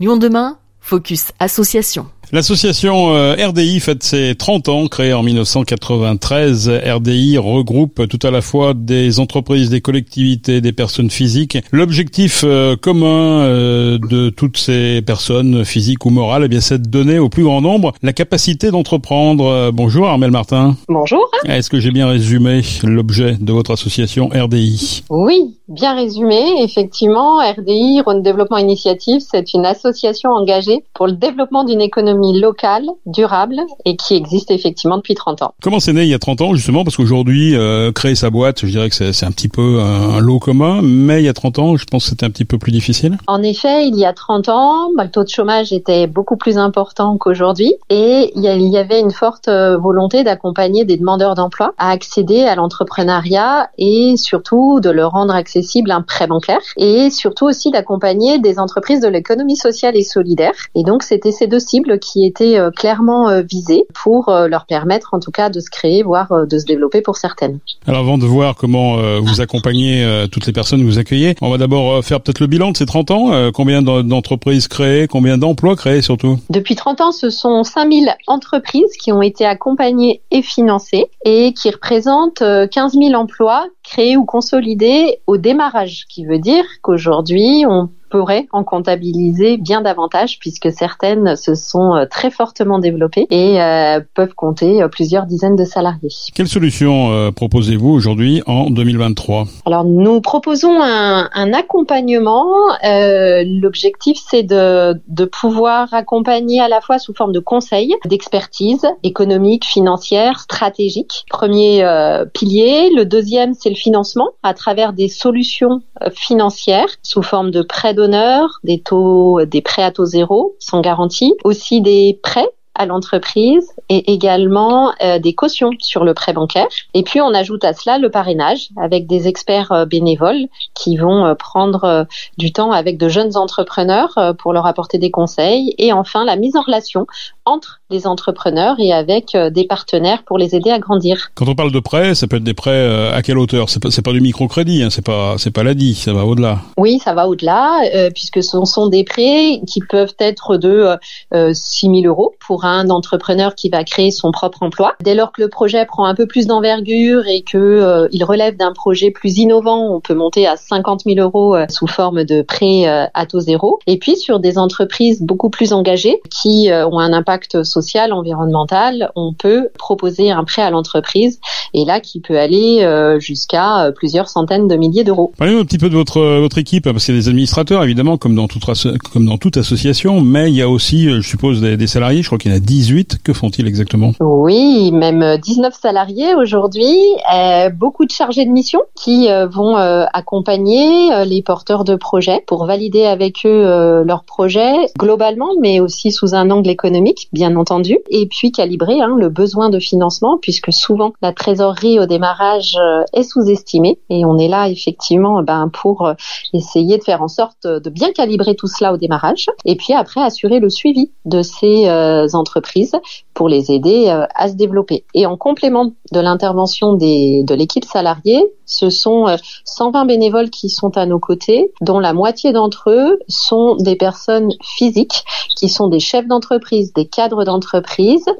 Lyon demain, Focus Association. L'association euh, RDI fête ses 30 ans, créée en 1993. RDI regroupe tout à la fois des entreprises, des collectivités, des personnes physiques. L'objectif euh, commun euh, de toutes ces personnes, physiques ou morales, eh bien, c'est de donner au plus grand nombre la capacité d'entreprendre. Bonjour Armel Martin. Bonjour. Est-ce que j'ai bien résumé l'objet de votre association RDI Oui, bien résumé. Effectivement, RDI, Rhône Développement Initiative, c'est une association engagée pour le développement d'une économie locale, durable et qui existe effectivement depuis 30 ans. Comment c'est né il y a 30 ans justement? Parce qu'aujourd'hui, euh, créer sa boîte, je dirais que c'est un petit peu un, lot commun, mais il y a 30 ans, je pense que c'était un petit peu plus difficile. En effet, il y a 30 ans, bah, le taux de chômage était beaucoup plus important qu'aujourd'hui et il y, avait une forte euh, volonté d'accompagner des demandeurs d'emploi à accéder à l'entrepreneuriat et surtout de leur rendre accessible un prêt bancaire et surtout aussi d'accompagner des entreprises de l'économie sociale et solidaire. Et donc, c'était ces deux cibles qui étaient euh, clairement euh, visés pour euh, leur permettre en tout cas de se créer, voire de se développer pour certaines. Alors avant de voir comment vous accompagnez toutes les personnes que vous accueillez, on va d'abord faire peut-être le bilan de ces 30 ans. Combien d'entreprises créées, combien d'emplois créés surtout? Depuis 30 ans, ce sont 5000 entreprises qui ont été accompagnées et financées et qui représentent 15 000 emplois créés ou consolidés au démarrage, qui veut dire qu'aujourd'hui, on pourrait en comptabiliser bien davantage puisque certaines se sont euh, très fortement développées et euh, peuvent compter euh, plusieurs dizaines de salariés. Quelle solution proposez-vous aujourd'hui en 2023 Alors nous proposons un, un accompagnement. L'objectif c'est de, de pouvoir accompagner à la fois sous forme de conseils, d'expertise économique, financière, stratégique. Premier pilier. Le deuxième c'est le financement à travers des solutions financières sous forme de prêts d'honneur, des taux, des prêts à taux zéro sans garantie, aussi des prêts à l'entreprise et également euh, des cautions sur le prêt bancaire. Et puis on ajoute à cela le parrainage avec des experts euh, bénévoles qui vont euh, prendre du temps avec de jeunes entrepreneurs pour leur apporter des conseils. Et enfin la mise en relation entre les entrepreneurs et avec des partenaires pour les aider à grandir. Quand on parle de prêts, ça peut être des prêts à quelle hauteur? C'est pas, pas du microcrédit, hein, c'est pas c'est pas l'ADI, ça va au-delà. Oui, ça va au-delà puisque ce sont des prêts qui peuvent être de euh, 6 000 euros pour un entrepreneur qui va créer son propre emploi. Dès lors que le projet prend un peu plus d'envergure et que euh, il relève d'un projet plus innovant, on peut monter à 50 000 euros euh, sous forme de prêt euh, à taux zéro. Et puis sur des entreprises beaucoup plus engagées qui ont un impact social, environnemental, on peut proposer un prêt à l'entreprise et là qui peut aller jusqu'à plusieurs centaines de milliers d'euros. Parlez-nous un petit peu de votre votre équipe parce qu'il y a des administrateurs évidemment comme dans toute comme dans toute association, mais il y a aussi, je suppose, des, des salariés. Je crois qu'il y en a 18. Que font-ils exactement? Oui, même 19 salariés aujourd'hui. Euh, beaucoup de chargés de mission qui euh, vont euh, accompagner euh, les porteurs de projets pour valider avec eux euh, leurs projets globalement, mais aussi sous un angle économique, bien entendu. Et puis calibrer hein, le besoin de financement, puisque souvent la trésorerie au démarrage est sous-estimée. Et on est là effectivement ben, pour essayer de faire en sorte de bien calibrer tout cela au démarrage. Et puis après assurer le suivi de ces entreprises pour les aider euh, à se développer. Et en complément de l'intervention de l'équipe salariée, ce sont 120 euh, bénévoles qui sont à nos côtés, dont la moitié d'entre eux sont des personnes physiques, qui sont des chefs d'entreprise, des cadres d'entreprise,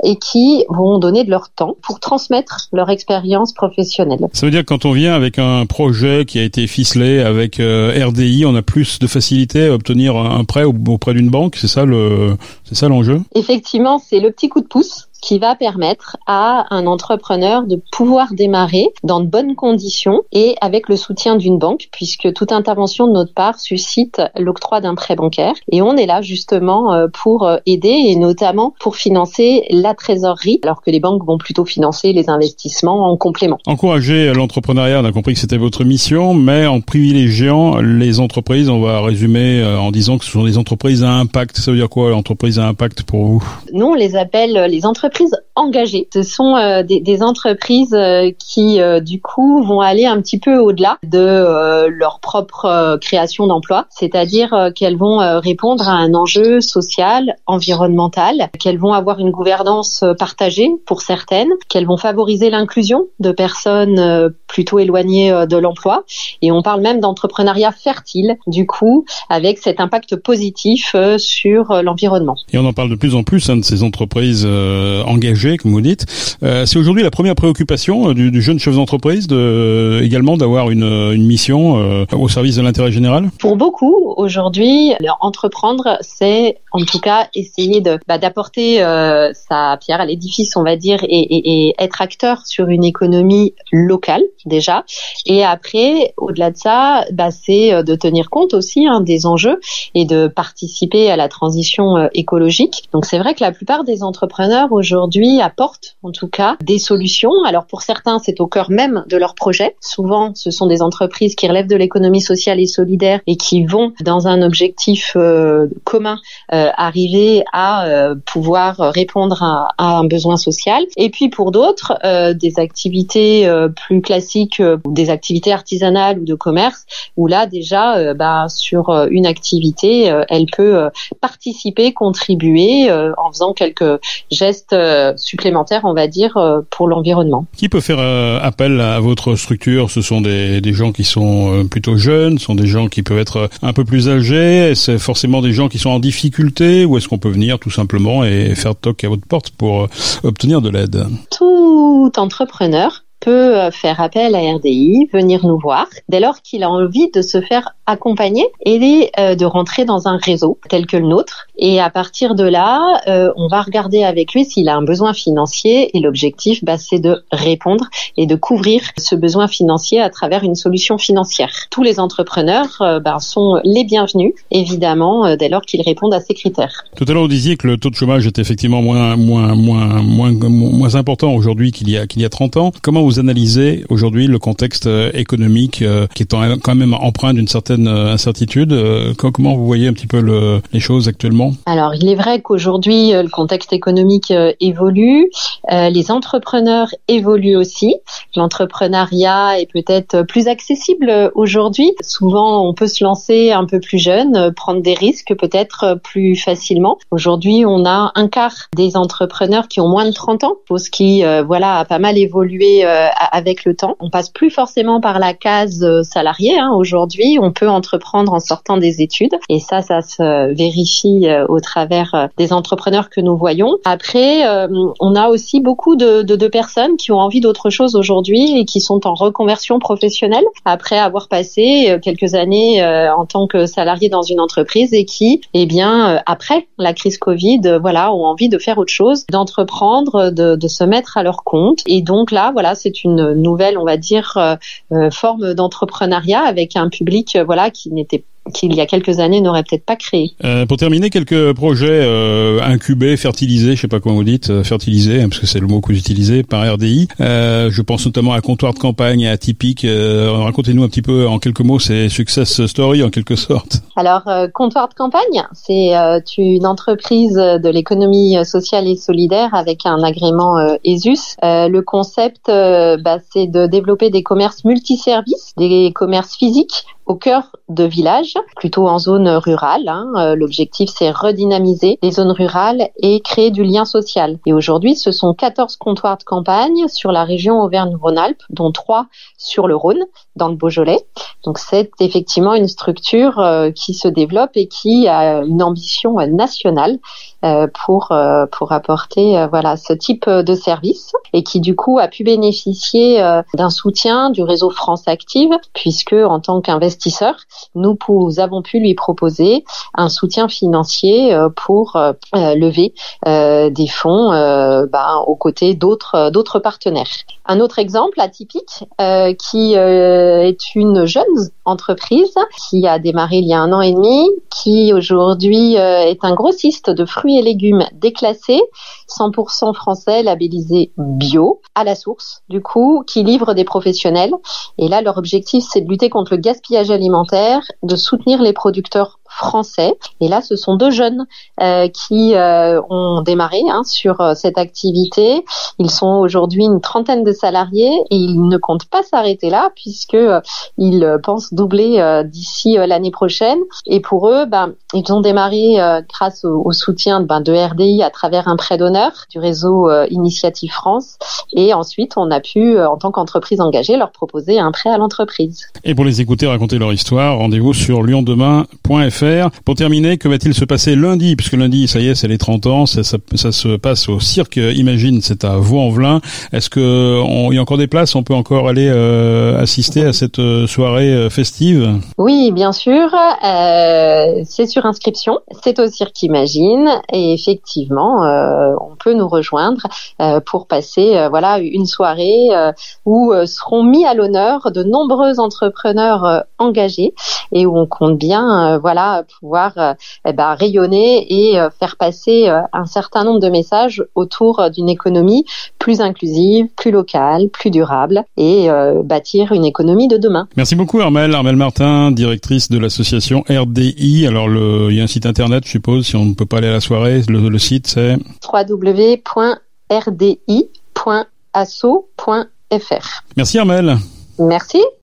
et qui vont donner de leur temps pour transmettre leur expérience professionnelle. Ça veut dire que quand on vient avec un projet qui a été ficelé avec euh, RDI, on a plus de facilité à obtenir un prêt auprès d'une banque, c'est ça le, c'est ça l'enjeu? Effectivement, c'est le petit coup de pouce qui va permettre à un entrepreneur de pouvoir démarrer dans de bonnes conditions et avec le soutien d'une banque, puisque toute intervention de notre part suscite l'octroi d'un prêt bancaire. Et on est là justement euh, pour euh, aider et notamment pour financer la trésorerie, alors que les banques vont plutôt financer les investissements en complément. Encourager l'entrepreneuriat, on a compris que c'était votre mission, mais en privilégiant les entreprises, on va résumer euh, en disant que ce sont des entreprises à impact. Ça veut dire quoi, l'entreprise à impact pour vous? Nous, on les appelle les entreprises entreprises engagées. Ce sont des, des, entreprises qui, du coup, vont aller un petit peu au-delà de leur propre création d'emplois, c'est-à-dire qu'elles vont répondre à un enjeu social, environnemental, qu'elles vont avoir une gouvernance partagée pour certaines, qu'elles vont favoriser l'inclusion de personnes plutôt éloignées de l'emploi. Et on parle même d'entrepreneuriat fertile, du coup, avec cet impact positif euh, sur euh, l'environnement. Et on en parle de plus en plus hein, de ces entreprises euh, engagées, comme vous dites. c'est aujourd'hui la première préoccupation du, jeune chef d'entreprise de, également d'avoir une, une mission au service de l'intérêt général? Pour beaucoup, aujourd'hui, entreprendre, c'est en tout cas essayer de bah, d'apporter sa pierre à l'édifice, on va dire, et, et, et être acteur sur une économie locale déjà. Et après, au-delà de ça, bah, c'est de tenir compte aussi hein, des enjeux et de participer à la transition euh, écologique. Donc c'est vrai que la plupart des entrepreneurs aujourd'hui apportent en tout cas des solutions. Alors pour certains, c'est au cœur même de leur projet. Souvent, ce sont des entreprises qui relèvent de l'économie sociale et solidaire et qui vont dans un objectif euh, commun euh, arriver à pouvoir répondre à, à, un besoin social. Et puis pour d'autres, des activités plus classiques, des activités artisanales ou de commerce, où là déjà, bah, sur une activité, euh, elle peut euh, participer, contribuer euh, en faisant quelques gestes supplémentaires, on va dire, pour l'environnement. Qui peut faire appel à votre structure? Ce sont des, des gens qui sont plutôt jeunes, ce sont des gens qui peuvent être un peu plus âgés, c'est forcément des gens qui sont en difficulté ou est-ce qu'on peut venir tout simplement et faire toc à votre porte pour obtenir de l'aide? Tout entrepreneur peut euh, faire appel à RDI, venir nous voir, dès lors qu'il a envie de se faire accompagner et euh, de rentrer dans un réseau tel que le nôtre. Et à partir de là, euh, on va regarder avec lui s'il a un besoin financier et l'objectif, bah, c'est de répondre et de couvrir ce besoin financier à travers une solution financière. Tous les entrepreneurs bah, sont les bienvenus, évidemment, dès lors qu'ils répondent à ces critères. Tout à l'heure, vous disiez que le taux de chômage est effectivement moins, moins, moins, moins, moins important aujourd'hui qu'il y a, qu'il y a 30 ans. Comment vous analysez aujourd'hui le contexte euh, économique euh, qui est quand même empreint d'une certaine euh, incertitude Comment vous voyez un petit peu le, les choses actuellement? Alors, il est vrai qu'aujourd'hui, le contexte économique évolue, les entrepreneurs évoluent aussi. L'entrepreneuriat est peut-être plus accessible aujourd'hui. Souvent, on peut se lancer un peu plus jeune, prendre des risques peut-être plus facilement. Aujourd'hui, on a un quart des entrepreneurs qui ont moins de 30 ans, chose qui, voilà, a pas mal évolué avec le temps. On passe plus forcément par la case euh, salarié. Hein. Aujourd'hui, on peut entreprendre en sortant des études, et ça, ça se vérifie euh, au travers des entrepreneurs que nous voyons. Après, on a aussi beaucoup de, de, de personnes qui ont envie d'autre chose aujourd'hui et qui sont en reconversion professionnelle après avoir passé quelques années en tant que salarié dans une entreprise et qui, eh bien, après la crise Covid, voilà, ont envie de faire autre chose, d'entreprendre, de, de se mettre à leur compte. Et donc là, voilà, c'est une nouvelle, on va dire, euh, euh, forme d'entrepreneuriat avec un public, euh, voilà, qui n'était qu'il y a quelques années n'aurait peut-être pas créé. Euh, pour terminer, quelques projets euh, incubés, fertilisés, je sais pas comment vous dites, euh, fertilisés, hein, parce que c'est le mot que vous utilisez, par RDI. Euh, je pense notamment à Comptoir de campagne atypique. Euh, Racontez-nous un petit peu en quelques mots ces success stories en quelque sorte. Alors, Comptoir de campagne, c'est une entreprise de l'économie sociale et solidaire avec un agrément ESUS. le concept, bah, c'est de développer des commerces multiservices, des commerces physiques au cœur de villages, plutôt en zone rurale. Hein. Euh, l'objectif, c'est redynamiser les zones rurales et créer du lien social. Et aujourd'hui, ce sont 14 comptoirs de campagne sur la région Auvergne-Rhône-Alpes, dont 3 sur le Rhône, dans le Beaujolais. Donc c'est effectivement une structure euh, qui se développe et qui a une ambition euh, nationale pour pour apporter voilà ce type de service et qui du coup a pu bénéficier d'un soutien du réseau France Active puisque en tant qu'investisseur nous, avons pu lui proposer un soutien financier euh, pour euh, euh, lever des fonds bah, aux côtés d'autres d'autres partenaires. Un autre exemple atypique qui est une jeune entreprise qui a démarré il y a un an et demi, qui aujourd'hui est un grossiste de fruits et légumes déclassés, 100% français, labellisé bio, à la source, du coup, qui livre des professionnels. Et là, leur objectif, c'est de lutter contre le gaspillage alimentaire, de soutenir les producteurs français. Et là, ce sont deux jeunes qui ont démarré hein, sur cette activité. Ils sont aujourd'hui une trentaine de salariés et ils ne comptent pas s'arrêter là puisque ils pensent doubler d'ici l'année prochaine. Et pour eux, ben, ils ont démarré grâce au, soutien ben, de RDI à travers un prêt d'honneur du réseau Initiative France. Et ensuite, on a pu, en tant qu'entreprise engagée, leur proposer un prêt à l'entreprise. Et pour les écouter raconter leur histoire, rendez-vous sur liondemain.fr. Pour terminer, que va-t-il se passer lundi? Puisque lundi, ça y est, c'est les 30 ans, ça, se passe au cirque Imagine, c'est à Vaux-en-Velin. Est-ce que il y a encore des places? On peut encore aller euh, assister à cette euh, soirée euh, festive? Oui, bien sûr. c'est sur inscription. C'est au cirque Imagine. Et effectivement, on peut nous rejoindre pour passer voilà une soirée où seront mis à l'honneur de nombreux entrepreneurs engagés et où on compte bien voilà pouvoir eh ben, rayonner et faire passer un certain nombre de messages autour d'une économie plus inclusive, plus locale, plus durable et bâtir une économie de demain. Merci beaucoup Armel, Armel Martin, directrice de l'association RDI. Alors le, il y a un site internet, je suppose, si on ne peut pas aller à la soirée, le, le site c'est www.rdi.asso.fr. Merci Armel. Merci.